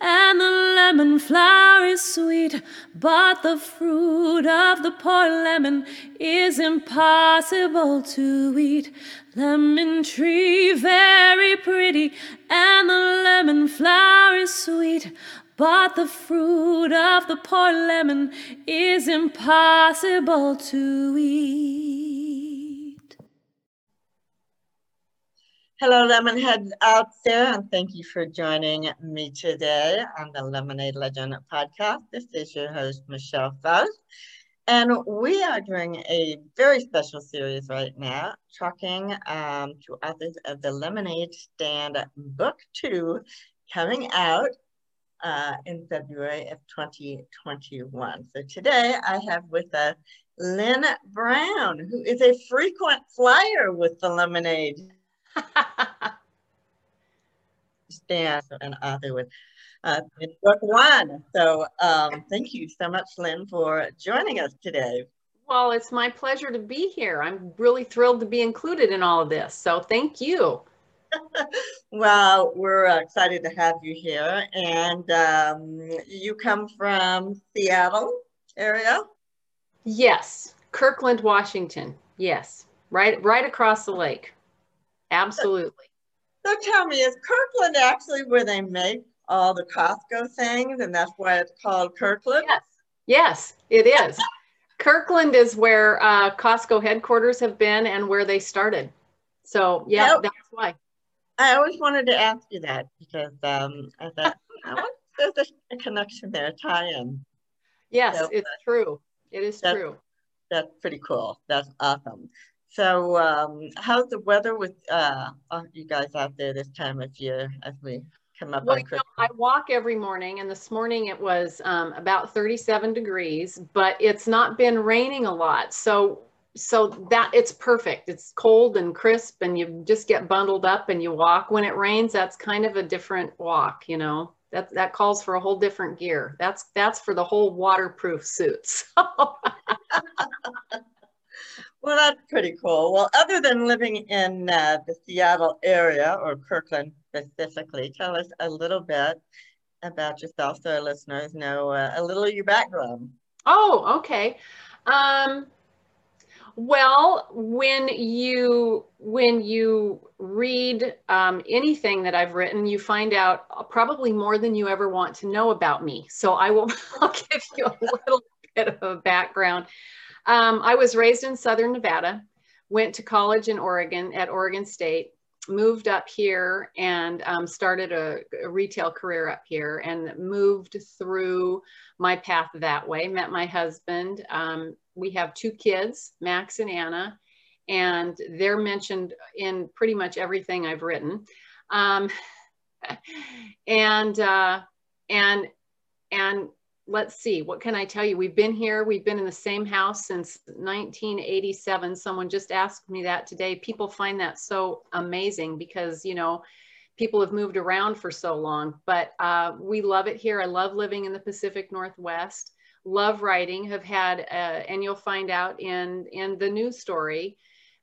and the lemon flower is sweet, but the fruit of the poor lemon is impossible to eat. Lemon tree very pretty and the lemon flower is sweet, but the fruit of the poor lemon is impossible to eat. Hello, Lemonhead out there, and thank you for joining me today on the Lemonade Legend podcast. This is your host, Michelle Faust. And we are doing a very special series right now, talking um, to authors of the Lemonade Stand Book 2 coming out uh, in February of 2021. So today I have with us Lynn Brown, who is a frequent flyer with the Lemonade Stand, an author with uh, book one. So um, thank you so much, Lynn, for joining us today. Well, it's my pleasure to be here. I'm really thrilled to be included in all of this. So thank you. well, we're excited to have you here. And um, you come from Seattle area? Yes, Kirkland, Washington. Yes, right, right across the lake. Absolutely. So tell me, is Kirkland actually where they make all the Costco things, and that's why it's called Kirkland? Yes, yes, it is. Kirkland is where uh, Costco headquarters have been and where they started. So yeah, yep. that's why. I always wanted to ask you that because um, I thought I there's a connection there, a tie-in. Yes, so, it's uh, true. It is that's, true. That's pretty cool. That's awesome. So, um, how's the weather with uh, you guys out there this time of year as we come up well, on Christmas? You know, I walk every morning, and this morning it was um, about 37 degrees, but it's not been raining a lot. So, so that it's perfect. It's cold and crisp, and you just get bundled up and you walk. When it rains, that's kind of a different walk, you know. That that calls for a whole different gear. That's that's for the whole waterproof suits. Well, that's pretty cool. Well, other than living in uh, the Seattle area or Kirkland specifically, tell us a little bit about yourself so our listeners know uh, a little of your background. Oh, okay. Um, well, when you when you read um, anything that I've written, you find out probably more than you ever want to know about me. So I will I'll give you a little bit of a background. Um, I was raised in Southern Nevada, went to college in Oregon at Oregon State, moved up here and um, started a, a, retail career up here and moved through my path that way. Met my husband. Um, we have two kids, Max and Anna, and they're mentioned in pretty much everything I've written. Um, and uh, and and let's see, what can I tell you? We've been here, we've been in the same house since 1987. Someone just asked me that today. People find that so amazing because, you know, people have moved around for so long, but uh, we love it here. I love living in the Pacific Northwest, love writing, have had, uh, and you'll find out in, in the news story,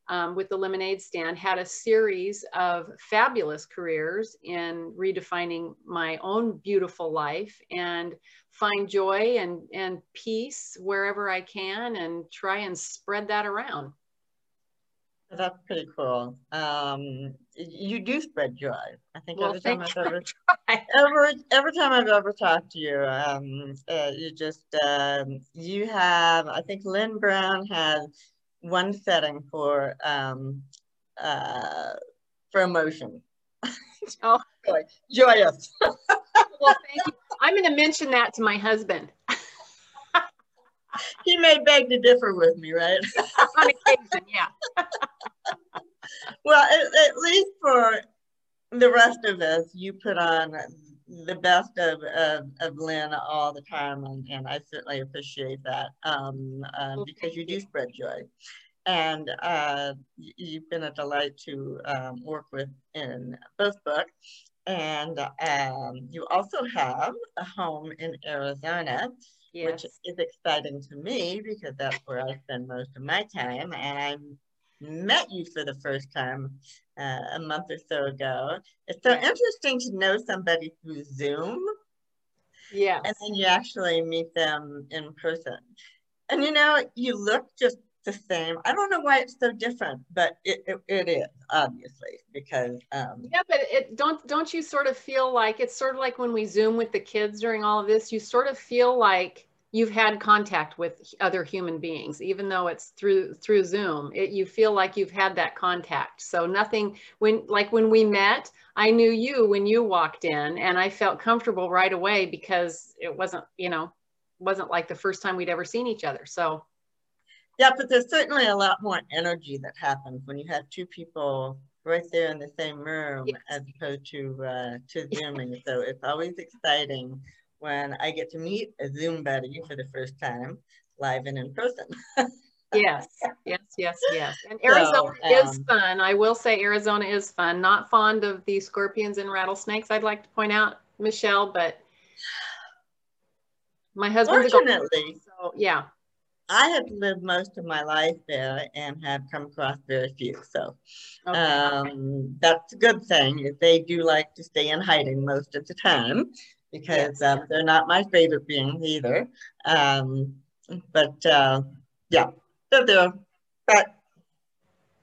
um, with the lemonade stand had a series of fabulous careers in redefining my own beautiful life and find joy and, and peace wherever I can and try and spread that around. That's pretty cool. Um, you do spread joy. I think well, every time I've ever, every, every time I've ever talked to you, um, uh, you just um, you have. I think Lynn Brown has one setting for um, uh, for emotion. Oh, joyous. well, thank you. I'm going to mention that to my husband. he may beg to differ with me, right? On occasion, yeah. well, at, at, least for the rest of us, you put on the best of, of, of Lynn all the time, and, and I certainly appreciate that um, um, because you do spread joy. And uh, you've been a delight to um, work with in both books. And um, you also have a home in Arizona, yes. which is exciting to me because that's where I spend most of my time. And I'm met you for the first time uh, a month or so ago. It's so interesting to know somebody through Zoom. Yeah. And then you actually meet them in person. And you know, you look just the same. I don't know why it's so different, but it, it, it is obviously because um yeah, but it don't don't you sort of feel like it's sort of like when we zoom with the kids during all of this, you sort of feel like you've had contact with other human beings even though it's through through zoom. It, you feel like you've had that contact. So nothing when like when we met i knew you when you walked in and i felt comfortable right away because it wasn't you know wasn't like the first time we'd ever seen each other. So yeah but there's certainly a lot more energy that happens when you have two people right there in the same room yes. as opposed to uh, to zooming so it's always exciting when I get to meet a Zoom buddy for the first time, live and in person. yes, yes, yes, yes. And Arizona so, um, is fun. I will say Arizona is fun. Not fond of the scorpions and rattlesnakes, I'd like to point out, Michelle, but my husband's Fortunately, so yeah. I have lived most of my life there and have come across very few. So okay, um, that's a good thing. They do like to stay in hiding most of the time because um, they're not my favorite beings either. Um, but uh, yeah, they're there. But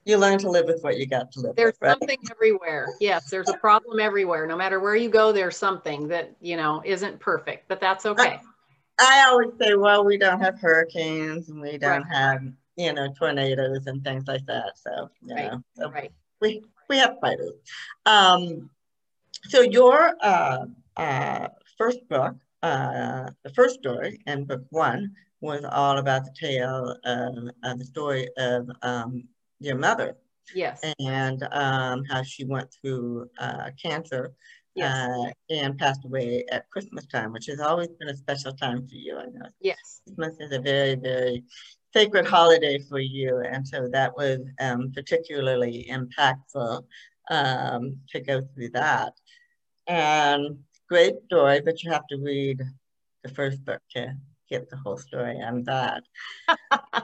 you learn to live with what you got to live there's with. There's something everywhere. Yes, there's a problem everywhere. No matter where you go, there's something that, you know, isn't perfect, but that's okay. I, always say, well, we don't have hurricanes and we don't right. have, you know, tornadoes and things like that. So, you right. know, so right. we, we have fighters. Um, so your uh, uh, first book, uh, the first story in book one was all about the tale of, of the story of um, your mother. Yes. And um, how she went through uh, cancer yes. uh, and passed away at Christmas time, which has always been a special time for you. I know. Yes. Christmas is a very, very sacred holiday for you. And so that was um, particularly impactful um, to go through that. And great story, but you have to read the first book to get the whole story on that.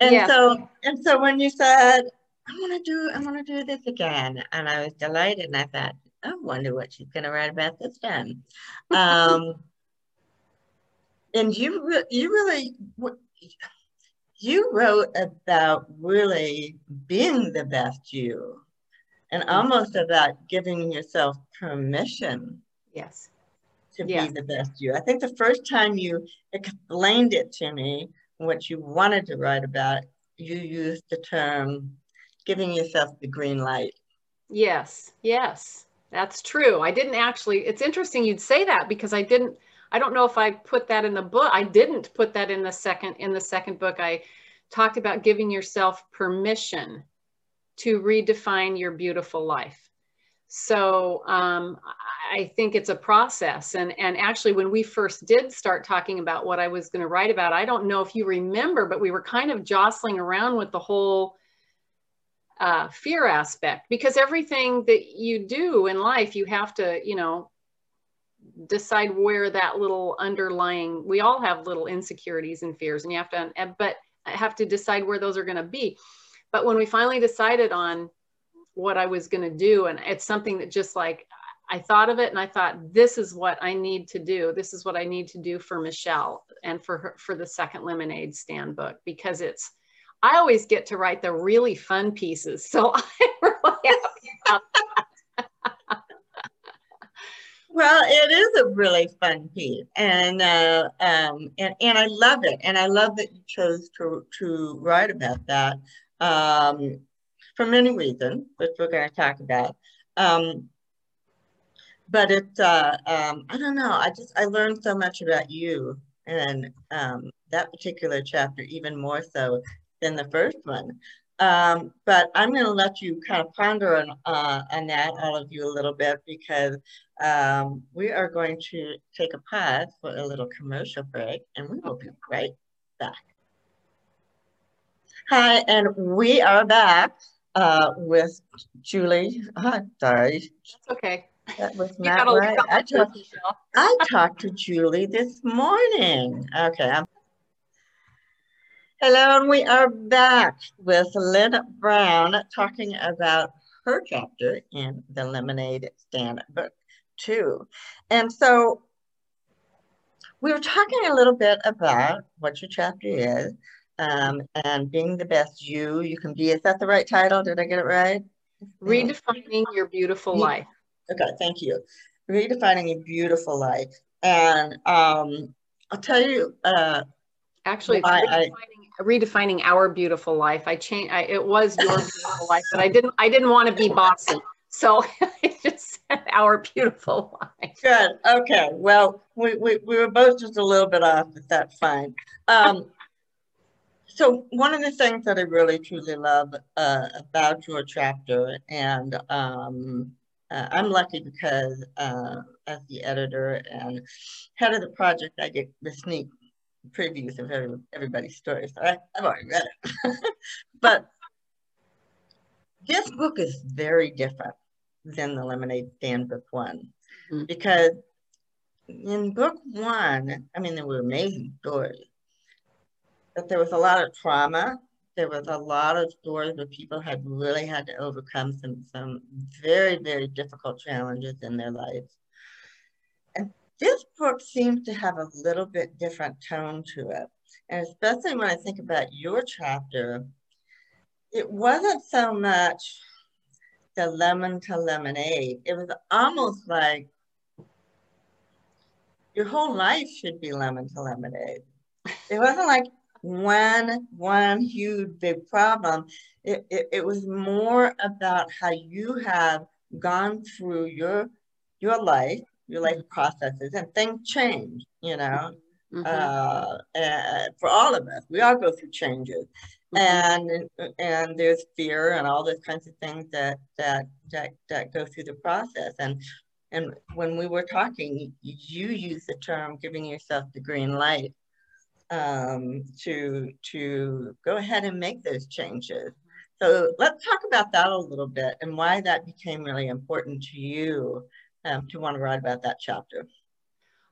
and yeah. so and so when you said, I want to do I want to do this again, and I was delighted, and I thought, I wonder what she's going to write about this time. Um, and you re- you really you wrote about really being the best you and almost about giving yourself permission yes. to be the best you. I think the first time you explained it to me what you wanted to write about you used the term giving yourself the green light yes yes that's true i didn't actually it's interesting you'd say that because i didn't i don't know if i put that in the book i didn't put that in the second in the second book i talked about giving yourself permission to redefine your beautiful life. So um, I think it's a process. And, and actually, when we first did start talking about what I was going to write about, I don't know if you remember, but we were kind of jostling around with the whole uh, fear aspect because everything that you do in life, you have to, you know, decide where that little underlying, we all have little insecurities and fears, and you have to, but have to decide where those are going to be. But when we finally decided on what I was going to do, and it's something that just like I thought of it and I thought, this is what I need to do. This is what I need to do for Michelle and for her, for the second lemonade stand book because it's, I always get to write the really fun pieces. So I'm really happy about that. Well, it is a really fun piece, and uh, um, and and I love it, and I love that you chose to to write about that um, for many reasons, which we're going to talk about. Um, but it's, uh, um, I don't know, I just, I learned so much about you and um, that particular chapter, even more so than the first one. Um, but I'm going to let you kind of ponder on, uh, on that, all of you, a little bit, because um, we are going to take a pause for a little commercial break, and we will be right back. Hi, and we are back uh, with Julie. Oh, sorry. That's okay. That was not right. I talked, I talked to Julie this morning. Okay. I'm, Hello, and we are back with Lynn Brown talking about her chapter in the Lemonade Stand book two. And so we were talking a little bit about what your chapter is um, and being the best you you can be. Is that the right title? Did I get it right? Redefining your beautiful life. Okay, thank you. Redefining your beautiful life. And um, I'll tell you. Uh, Actually, it's I, redefining, our beautiful life. I changed. I, it was your beautiful life, but I didn't. I didn't want to be bossy, so I just said our beautiful life. Good. Okay. Well, we, we, we were both just a little bit off, but that's fine. Um, so one of the things that I really truly love uh, about your chapter, and um, uh, I'm lucky because uh, as the editor and head of the project, I get the sneak previews of every, everybody's stories. So I, I've already read it. but this book is very different than the Lemonade Stand book one. Mm-hmm. Because in book one, I mean, there were amazing stories, but there was a lot of trauma. There was a lot of stories where people had really had to overcome some, some very, very difficult challenges in their lives. This book seems to have a little bit different tone to it. And especially when I think about your chapter, it wasn't so much the lemon to lemonade. It was almost like your whole life should be lemon to lemonade. It wasn't like one one huge big problem. It, it, it was more about how you have gone through your your life your life processes and things change, you know. Mm-hmm. Uh, and for all of us, we all go through changes, mm-hmm. and and there's fear and all those kinds of things that that that that go through the process. And and when we were talking, you use the term giving yourself the green light um, to to go ahead and make those changes. So let's talk about that a little bit and why that became really important to you um, to want to write about that chapter?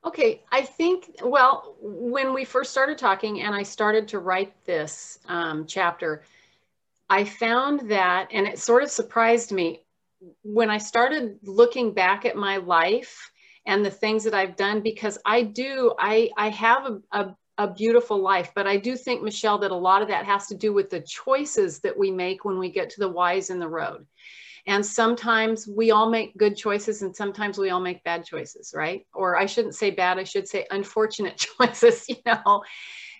Okay, I think, well, when we first started talking and I started to write this um, chapter, I found that, and it sort of surprised me, when I started looking back at my life and the things that I've done, because I do, I, I have a, a, a beautiful life, but I do think, Michelle, that a lot of that has to do with the choices that we make when we get to the whys in the road. And sometimes we all make good choices and sometimes we all make bad choices, right? Or I shouldn't say bad, I should say unfortunate choices, you know.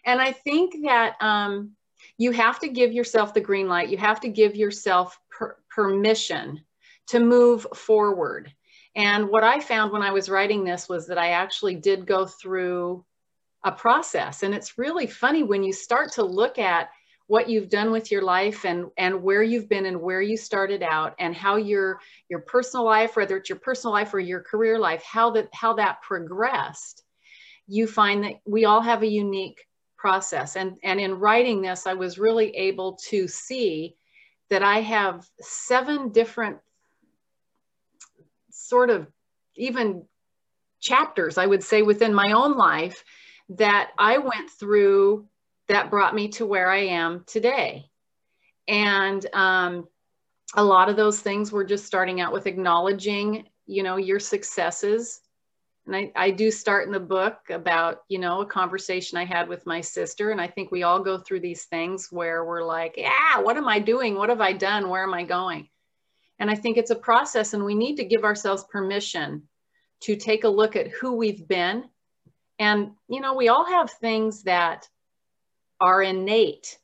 And I think that um, you have to give yourself the green light. You have to give yourself per permission to move forward. And what I found when I was writing this was that I actually did go through a process. And it's really funny when you start to look at what you've done with your life and and where you've been and where you started out and how your your personal life whether it's your personal life or your career life how that how that progressed you find that we all have a unique process. And and in writing this i was really able to see that i have seven different sort of even chapters i would say within my own life that i went through that brought me to where I am today. And um, a lot of those things were just starting out with acknowledging, you know, your successes. And I, I do start in the book about, you know, a conversation I had with my sister. And I think we all go through these things where we're like, yeah, what am I doing? What have I done? Where am I going? And I think it's a process, and we need to give ourselves permission to take a look at who we've been. And, you know, we all have things that are innate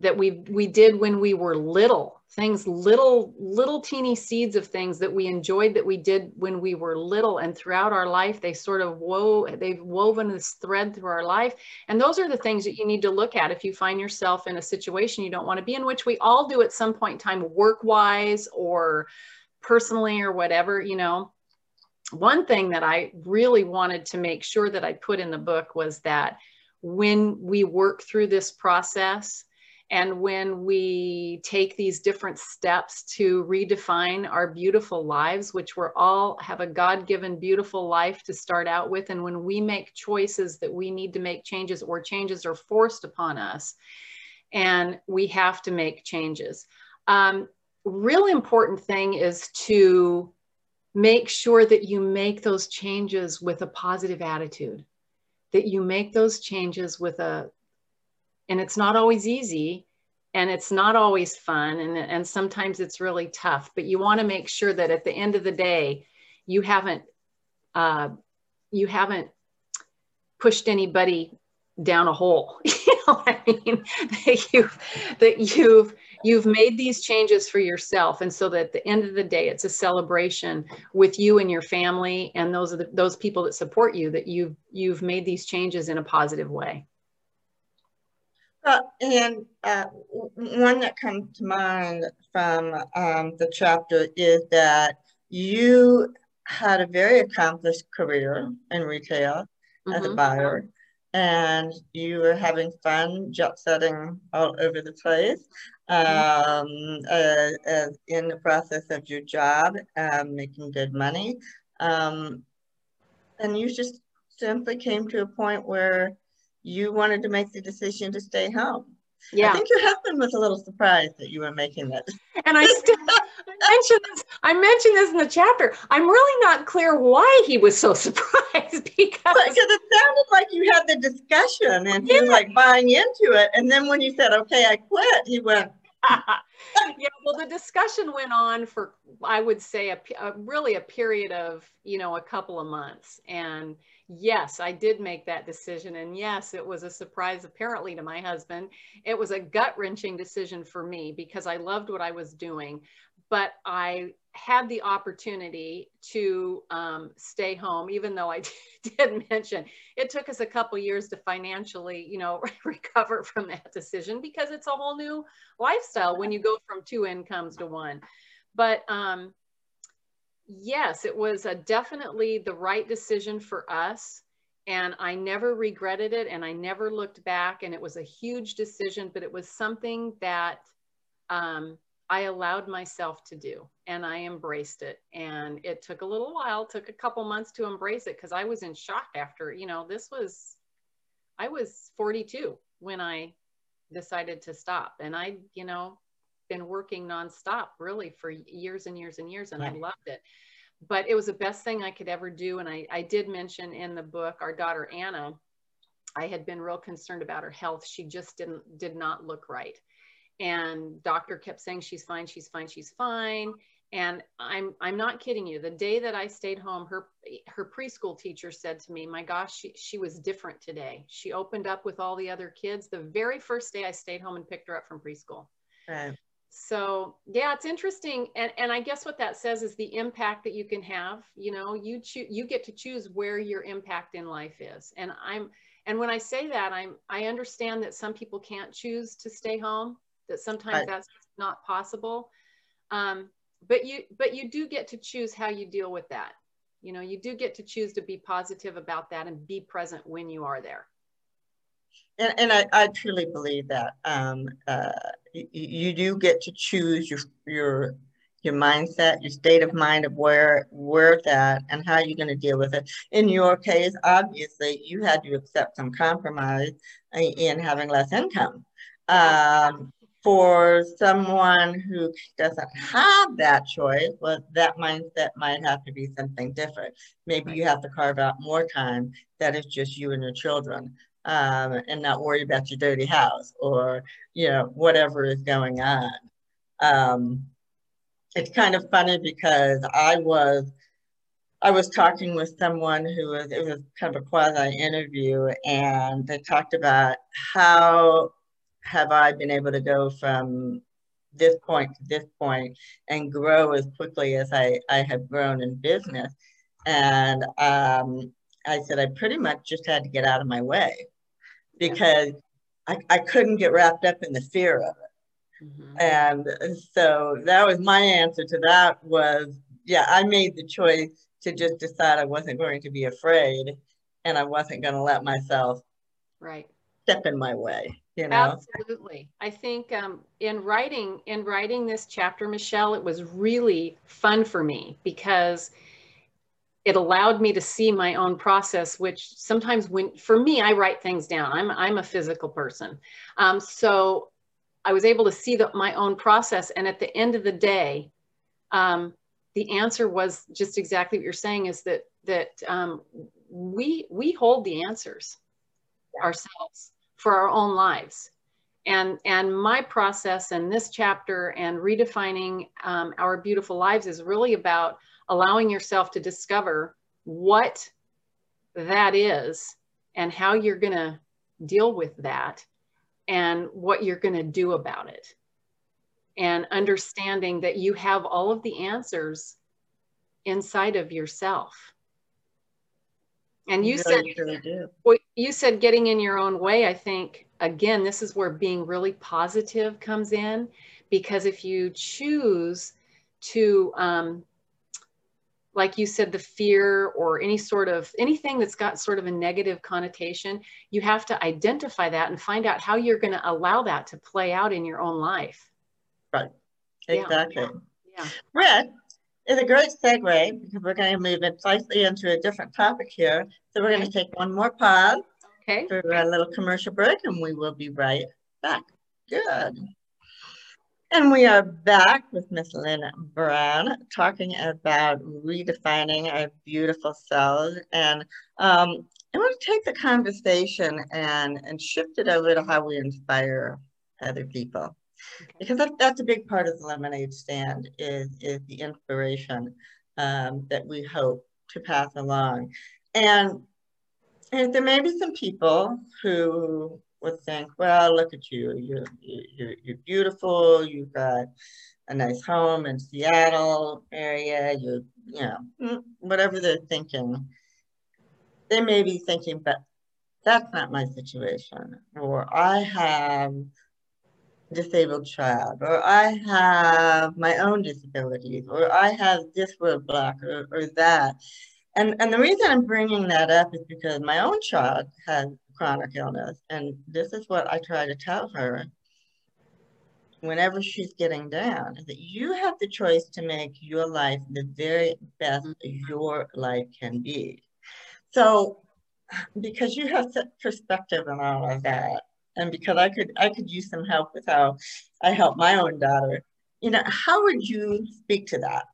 that we we did when we were little things little little teeny seeds of things that we enjoyed that we did when we were little. And throughout our life they sort of wove they've woven this thread through our life. And those are the things that you need to look at if you find yourself in a situation you don't want to be in which we all do at some point in time work wise or personally or whatever you know. One thing that i really wanted to make sure that i put in the book was that when we work through this process and when we take these different steps to redefine our beautiful lives, which we're all have a God given beautiful life to start out with. And when we make choices that we need to make changes or changes are forced upon us, and we have to make changes. Um, real important thing is to make sure that you make those changes with a positive attitude, that you make those changes with a, and it's not always easy and it's not always fun and, and sometimes it's really tough, but you want to make sure that at the end of the day, you haven't, uh, you haven't pushed anybody down a hole. you know what I mean? that you've that you've you've made these changes for yourself, and so that at the end of the day, it's a celebration with you and your family, and those are the, those people that support you. That you've you've made these changes in a positive way. Uh, and uh, one that comes to mind from um, the chapter is that you had a very accomplished career in retail mm-hmm. as a mm-hmm. buyer and you were having fun jet setting all over the place um, uh, uh, in the process of your job, um, making good money. Um, and you just simply came to a point where you wanted to make the decision to stay home. Yeah. I think your husband was a little surprised that you were making that. And I still I mentioned this. I mentioned this in the chapter. I'm really not clear why he was so surprised because because it sounded like you had the discussion and he was like buying into it. And then when you said, "Okay, I quit," he went. yeah, well, the discussion went on for I would say a, a really a period of you know a couple of months and yes, I did make that decision. And yes, it was a surprise, apparently, to my husband. It was a gut wrenching decision for me because I loved what I was doing. But I had the opportunity to um, stay home, even though I did mention it took us a couple years to financially, you know, recover from that decision because it's a whole new lifestyle when you go from two incomes to one. But um, yes, it was definitely the right decision for us. And I never regretted it and I never looked back. And it was a huge decision, but it was something that um, I allowed myself to do and I embraced it. And it took a little while, took a couple months to embrace it because I was in shock after, you know, this was, I was 42 when I decided to stop. And I, you know, been working nonstop really for years and years and years, and right. I loved it. But it was the best thing I could ever do. And I, I did mention in the book our daughter Anna. I had been real concerned about her health. She just didn't did not look right. And doctor kept saying she's fine, she's fine, she's fine. And I'm I'm not kidding you. The day that I stayed home, her her preschool teacher said to me, "My gosh, she she was different today. She opened up with all the other kids the very first day I stayed home and picked her up from preschool." Right so yeah it's interesting and and i guess what that says is the impact that you can have you know you choose you get to choose where your impact in life is and i'm and when i say that i'm i understand that some people can't choose to stay home that sometimes right. that's not possible um, but you but you do get to choose how you deal with that you know you do get to choose to be positive about that and be present when you are there and, and I, I truly believe that um, uh, you, you do get to choose your your your mindset, your state of mind of where where it's at and how you're going to deal with it. In your case, obviously, you had to accept some compromise in having less income. Um, for someone who doesn't have that choice, well, that mindset might have to be something different. Maybe you have to carve out more time that is just you and your children um, and not worry about your dirty house or you know whatever is going on. Um, it's kind of funny because I was I was talking with someone who was it was kind of a quasi interview, and they talked about how have I been able to go from this point to this point and grow as quickly as I, I have grown in business. And um, I said, I pretty much just had to get out of my way because I, I couldn't get wrapped up in the fear of it. Mm-hmm. And so that was my answer to that was, yeah, I made the choice to just decide I wasn't going to be afraid and I wasn't going to let myself right step in my way you know absolutely i think um, in writing in writing this chapter michelle it was really fun for me because it allowed me to see my own process which sometimes when for me i write things down i'm i'm a physical person um, so I was able to see the, my own process. And at the end of the day, um, the answer was just exactly what you're saying is that, that um, we, we hold the answers yeah. ourselves for our own lives. And, and my process in this chapter and redefining um, our beautiful lives is really about allowing yourself to discover what that is and how you're going to deal with that and what you're going to do about it. And understanding that you have all of the answers inside of yourself. And you, said well, you said getting in your own way. I think again, this is where being really positive comes in, because if you choose to um, like you said, the fear or any sort of anything that's got sort of a negative connotation, you have to identify that and find out how you're going to allow that to play out in your own life. Right. Exactly. Yeah. yeah. is a great segue because we're going to move it slightly into a different topic here. So we're okay. going to take one more pause okay. for a little commercial break and we will be right back. Good. And we are back with Miss Lynn Brown talking about redefining our beautiful selves. And um, I want to take the conversation and, and shift it over to how we inspire other people. Okay. Because that, that's a big part of the lemonade stand is, is the inspiration um, that we hope to pass along. And, and there may be some people who would think, well, look at you, you're, you're, you're beautiful, you've got a nice home in Seattle area, you, you know, mm, whatever they're thinking, they may be thinking, but that's not my situation. Or I have disabled child, or I have my own disabilities, or I have this roadblock or, or that. And, and the reason I'm bringing that up is because my own child has chronic illness. And this is what I try to tell her whenever she's getting down that you have the choice to make your life the very best mm-hmm. your life can be. So because you have such perspective and all of that, and because I could I could use some help with how I help my own daughter, you know, how would you speak to that?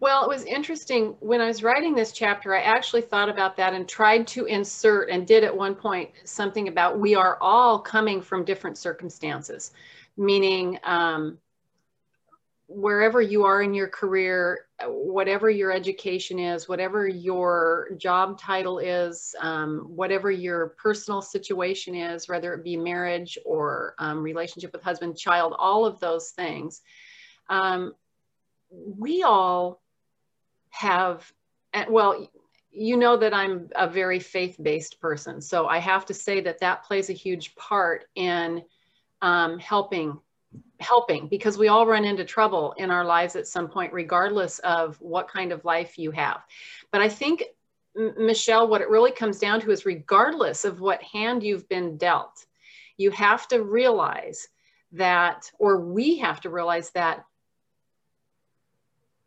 Well, it was interesting when I was writing this chapter, I actually thought about that and tried to insert and did at one point something about we are all coming from different circumstances, meaning um, wherever you are in your career, whatever your education is, whatever your job title is, um, whatever your personal situation is, whether it be marriage or um, relationship with husband, child, all of those things. Um, we all have, well, you know that I'm a very faith-based person. So I have to say that that plays a huge part in um, helping helping because we all run into trouble in our lives at some point regardless of what kind of life you have but i think michelle what it really comes down to is regardless of what hand you've been dealt you have to realize that or we have to realize that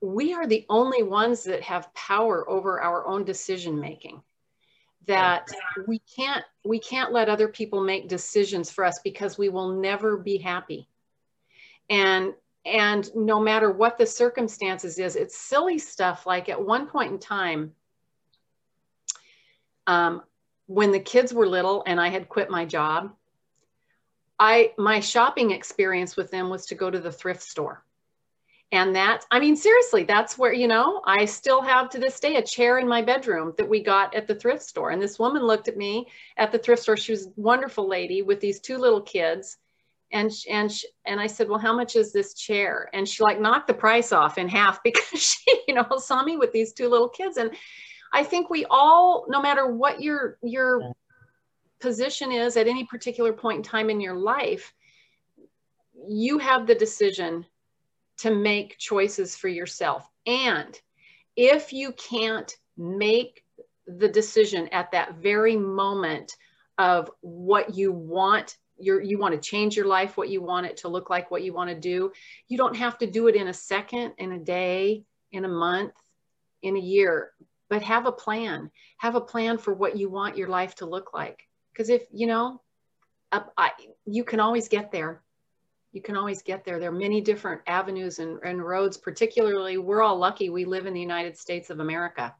we are the only ones that have power over our own decision making. That we can't we can't let other people make decisions for us because we will never be happy. And and no matter what the circumstances is it's silly stuff like at one point in time um, when the kids were little and i had quit my job i my shopping experience with them was to go to the thrift store and that i mean seriously that's where you know i still have to this day a chair in my bedroom that we got at the thrift store. And this woman looked at me at the thrift store. She was a wonderful lady with these two little kids. And and she, and i said well how much is this chair? And she like knocked the price off in half because she you know saw me with these two little kids. And i think we all no matter what your your position is at any particular point in time in your life you have the decision to make choices for yourself. And if you can't make the decision at that very moment of what you want you you want to change your life what you want it to look like what you want to do you don't have to do it in a second in a day in a month in a year but have a plan have a plan for what you want your life to look like because if you know I, you can always get there. You can always get there. There are many different avenues and, and roads, particularly we're all lucky we live in the United States of America.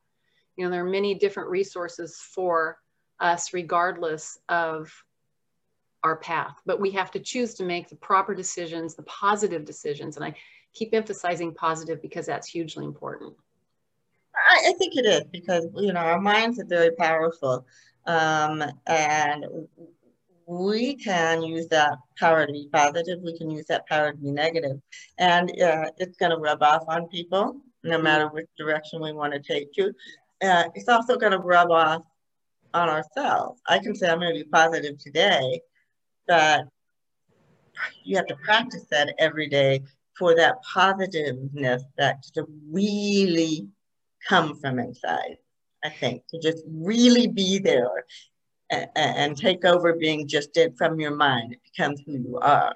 You know, there are many different resources for us regardless of our path, but we have to choose to make the proper decisions, the positive decisions. And I keep emphasizing positive because that's hugely important. I, I think it is because, you know, our minds are very powerful. Um, and we can use that power to be positive. We can use that power to be negative. And uh, it's going to rub off on people, no mm-hmm. matter which direction we want to take you. Uh, it's also going to rub off on ourselves. I can say I'm going to be positive today, but you have to practice that every day for that positiveness that to really come from inside. I think to just really be there and, take over being just it from your mind. It becomes who you are.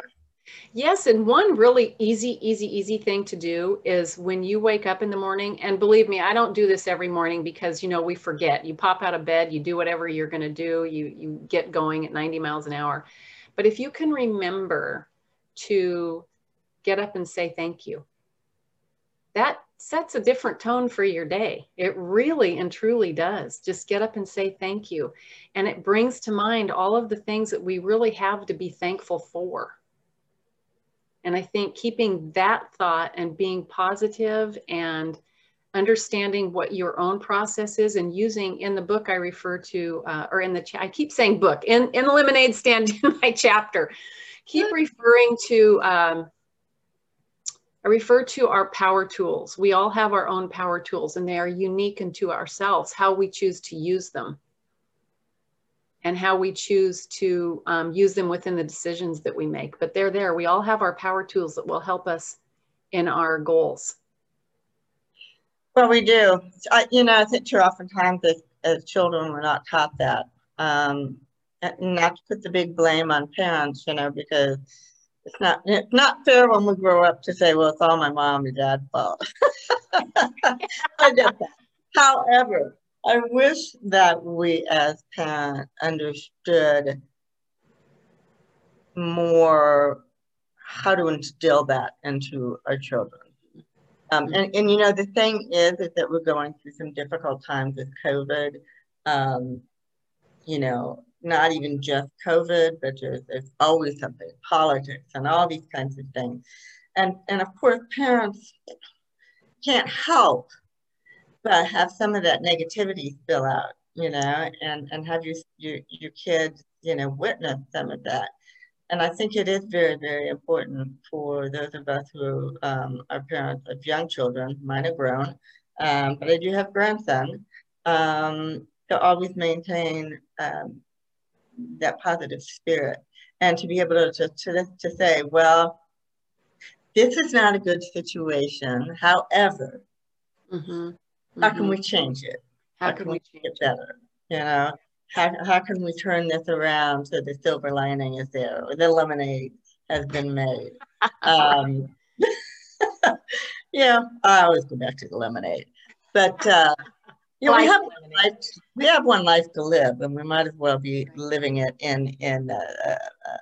Yes, and one really easy, easy, easy thing to do is when you wake up in the morning, and believe me, I don't do this every morning because you know we forget. You pop out of bed, you do whatever you're going to do, you you get going at 90 miles an hour. But if you can remember to get up and say thank you, that sets a different tone for your day. It really and truly does. Just get up and say thank you. And it brings to mind all of the things that we really have to be thankful for. And I think keeping that thought and being positive and understanding what your own process is and using in the book I refer to, uh, or in the, I keep saying book, in, in the lemonade stand in my chapter, keep referring to um, I refer to our power tools. We all have our own power tools and they are unique unto ourselves, how we choose to use them and how we choose to um, use them within the decisions that we make. But they're there. We all have our power tools that will help us in our goals. Well, we do. I, you know, I think too oftentimes as, as children, we're not taught that. Um, not to put the big blame on parents, you know, because it's not it's not fair when we grow up to say, well, it's all my mom and dad's fault. I get that. However, I wish that we as parents understood more how to instill that into our children. Um, and, and you know, the thing is, is that we're going through some difficult times with COVID. Um, you know, not even just COVID, but there's, always something, politics and all these kinds of things. And, and of course, parents can't help but have some of that negativity spill out, you know, and, and have your, your, your kids, you know, witness some of that. And I think it is very, very important for those of us who um, are parents of young children, mine are grown, um, but I do have grandson, um, to always maintain um, that positive spirit and to be able to, to, to, to say, well, this is not a good situation. However, mm-hmm. Mm-hmm. how can we change it? How, how can, can, we change it better? You know, how, how can we turn this around so the silver lining is there or the lemonade has been made? um, yeah, I always go back to the lemonade. But uh, yeah, we have one life. We have one life to live, and we might as well be living it in in. Uh, uh, uh,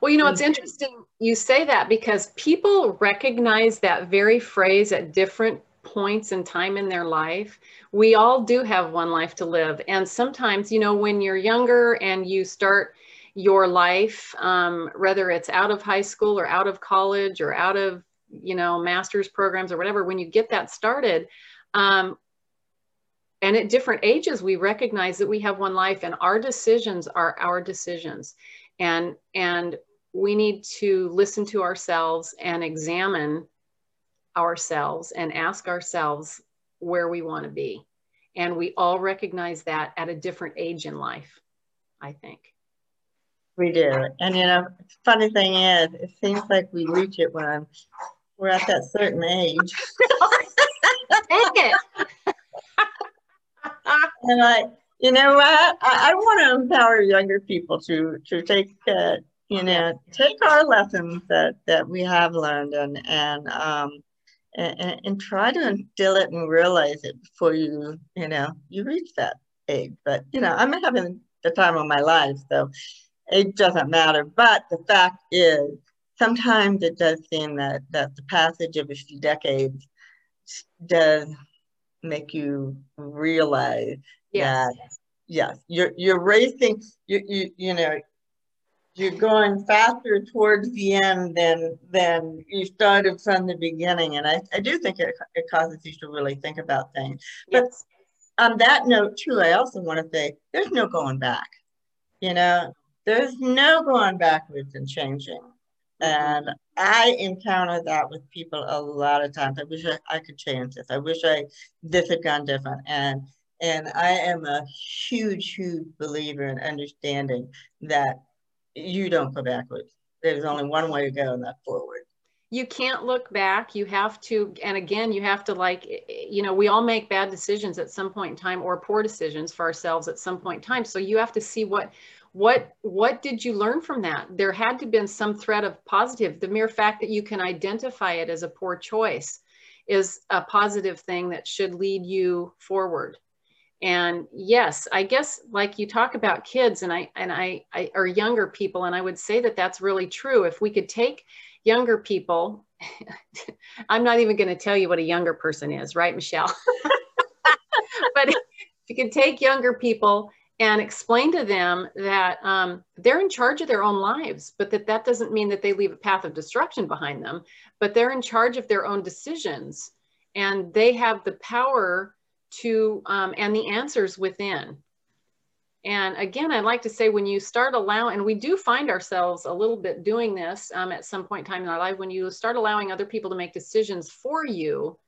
well, you know, it's interesting you say that because people recognize that very phrase at different points in time in their life. We all do have one life to live, and sometimes, you know, when you're younger and you start your life, um, whether it's out of high school or out of college or out of you know master's programs or whatever, when you get that started. Um, and at different ages, we recognize that we have one life and our decisions are our decisions. And, and we need to listen to ourselves and examine ourselves and ask ourselves where we want to be. And we all recognize that at a different age in life, I think. We do. And you know, funny thing is, it seems like we reach it when we're at that certain age. Take it and I, you know what? I, I want to empower younger people to to take, uh, you know, take our lessons that that we have learned and and um and, and try to instill it and realize it before you, you know, you reach that age. But you know, I'm having the time of my life, so it doesn't matter. But the fact is, sometimes it does seem that that the passage of a few decades does make you realize yes. that yes, you're you're racing. You you you know you're going faster towards the end than than you started from the beginning. And I, I do think it, it causes you to really think about things. Yes. But on that note, too, I also want to say there's no going back. You know, there's no going backwards and changing. Mm-hmm. And I encounter that with people a lot of times. I wish I, I could change this. I wish I this had gone different. And and I am a huge, huge believer in understanding that you don't go backwards. There's only one way to go, and that's forward. You can't look back. You have to, and again, you have to like, you know, we all make bad decisions at some point in time or poor decisions for ourselves at some point in time. So you have to see what, what, what did you learn from that? There had to been some thread of positive. The mere fact that you can identify it as a poor choice is a positive thing that should lead you forward and yes i guess like you talk about kids and i and I, I younger people and i would say that that's really true if we could take younger people i'm not even going to tell you what a younger person is right michelle but if you could take younger people and explain to them that um, they're in charge of their own lives but that that doesn't mean that they leave a path of destruction behind them but they're in charge of their own decisions and they have the power to um, and the answers within. And again i'd like to say when you start allowing and we do find ourselves a little bit doing this um, at some point in time in our life when you start allowing other people to make decisions for you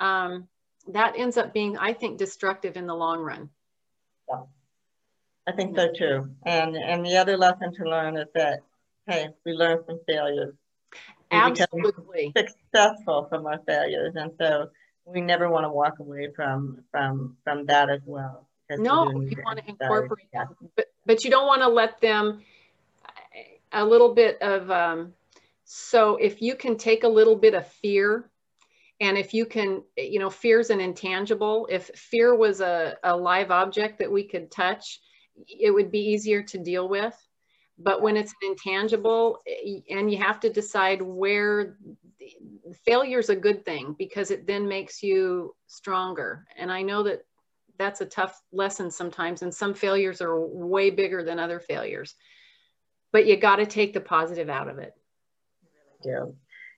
um, that ends up being i think destructive in the long run. Yeah i think so too. And and the other lesson to learn is that hey we learn from failures. Absolutely. successful from our failures. And so we never want to walk away from from from that as well. No, you want to incorporate them, but but you don't want to let them a little bit of um, so if you can take a little bit of fear and if you can you know fear is an intangible. If fear was a, a live object that we could touch it would be easier to deal with but when it's an intangible and you have to decide where failure is a good thing because it then makes you stronger. And I know that that's a tough lesson sometimes, and some failures are way bigger than other failures. But you got to take the positive out of it. You,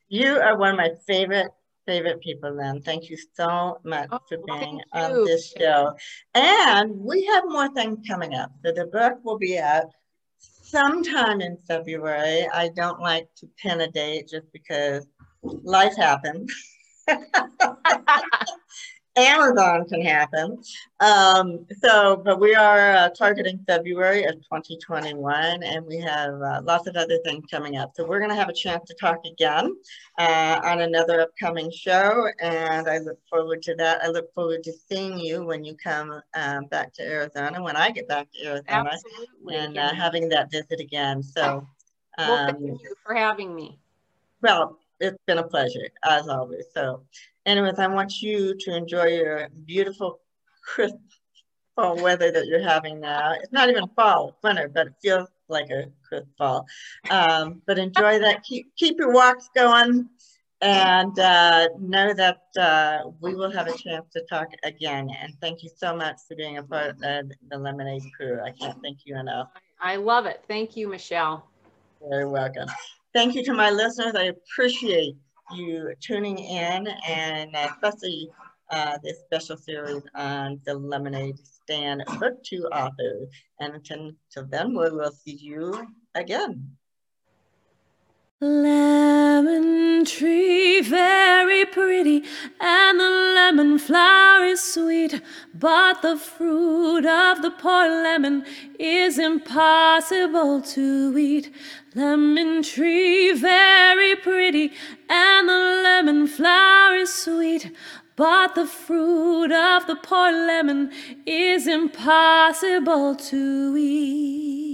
you are one of my favorite favorite people then. Thank you so much oh, for being on this show. And we have more things coming up. So the book will be out sometime in february. I don't like to pin a date just because life happens. Amazon can happen. Um, so, but we are uh, targeting February of 2021, and we have uh, lots of other things coming up. So, we're going to have a chance to talk again uh, on another upcoming show, and I look forward to that. I look forward to seeing you when you come um, back to Arizona, when I get back to Arizona, Absolutely. and uh, having that visit again. So, um, well, thank um, you for having me. Well, it's been a pleasure as always. So, anyways, I want you to enjoy your beautiful crisp fall weather that you're having now. It's not even fall, it's winter, but it feels like a crisp fall. Um, but enjoy that. Keep keep your walks going, and uh, know that uh, we will have a chance to talk again. And thank you so much for being a part of the, the Lemonade crew. I can't thank you enough. I love it. Thank you, Michelle. You're welcome. Thank you to my listeners. I appreciate you tuning in and especially uh, this special series on the Lemonade Stand Book 2 authors. And until then, we will see you again. Lemon tree, very pretty, and the lemon flower is sweet, but the fruit of the poor lemon is impossible to eat. Lemon tree, very pretty, and the lemon flower is sweet, but the fruit of the poor lemon is impossible to eat.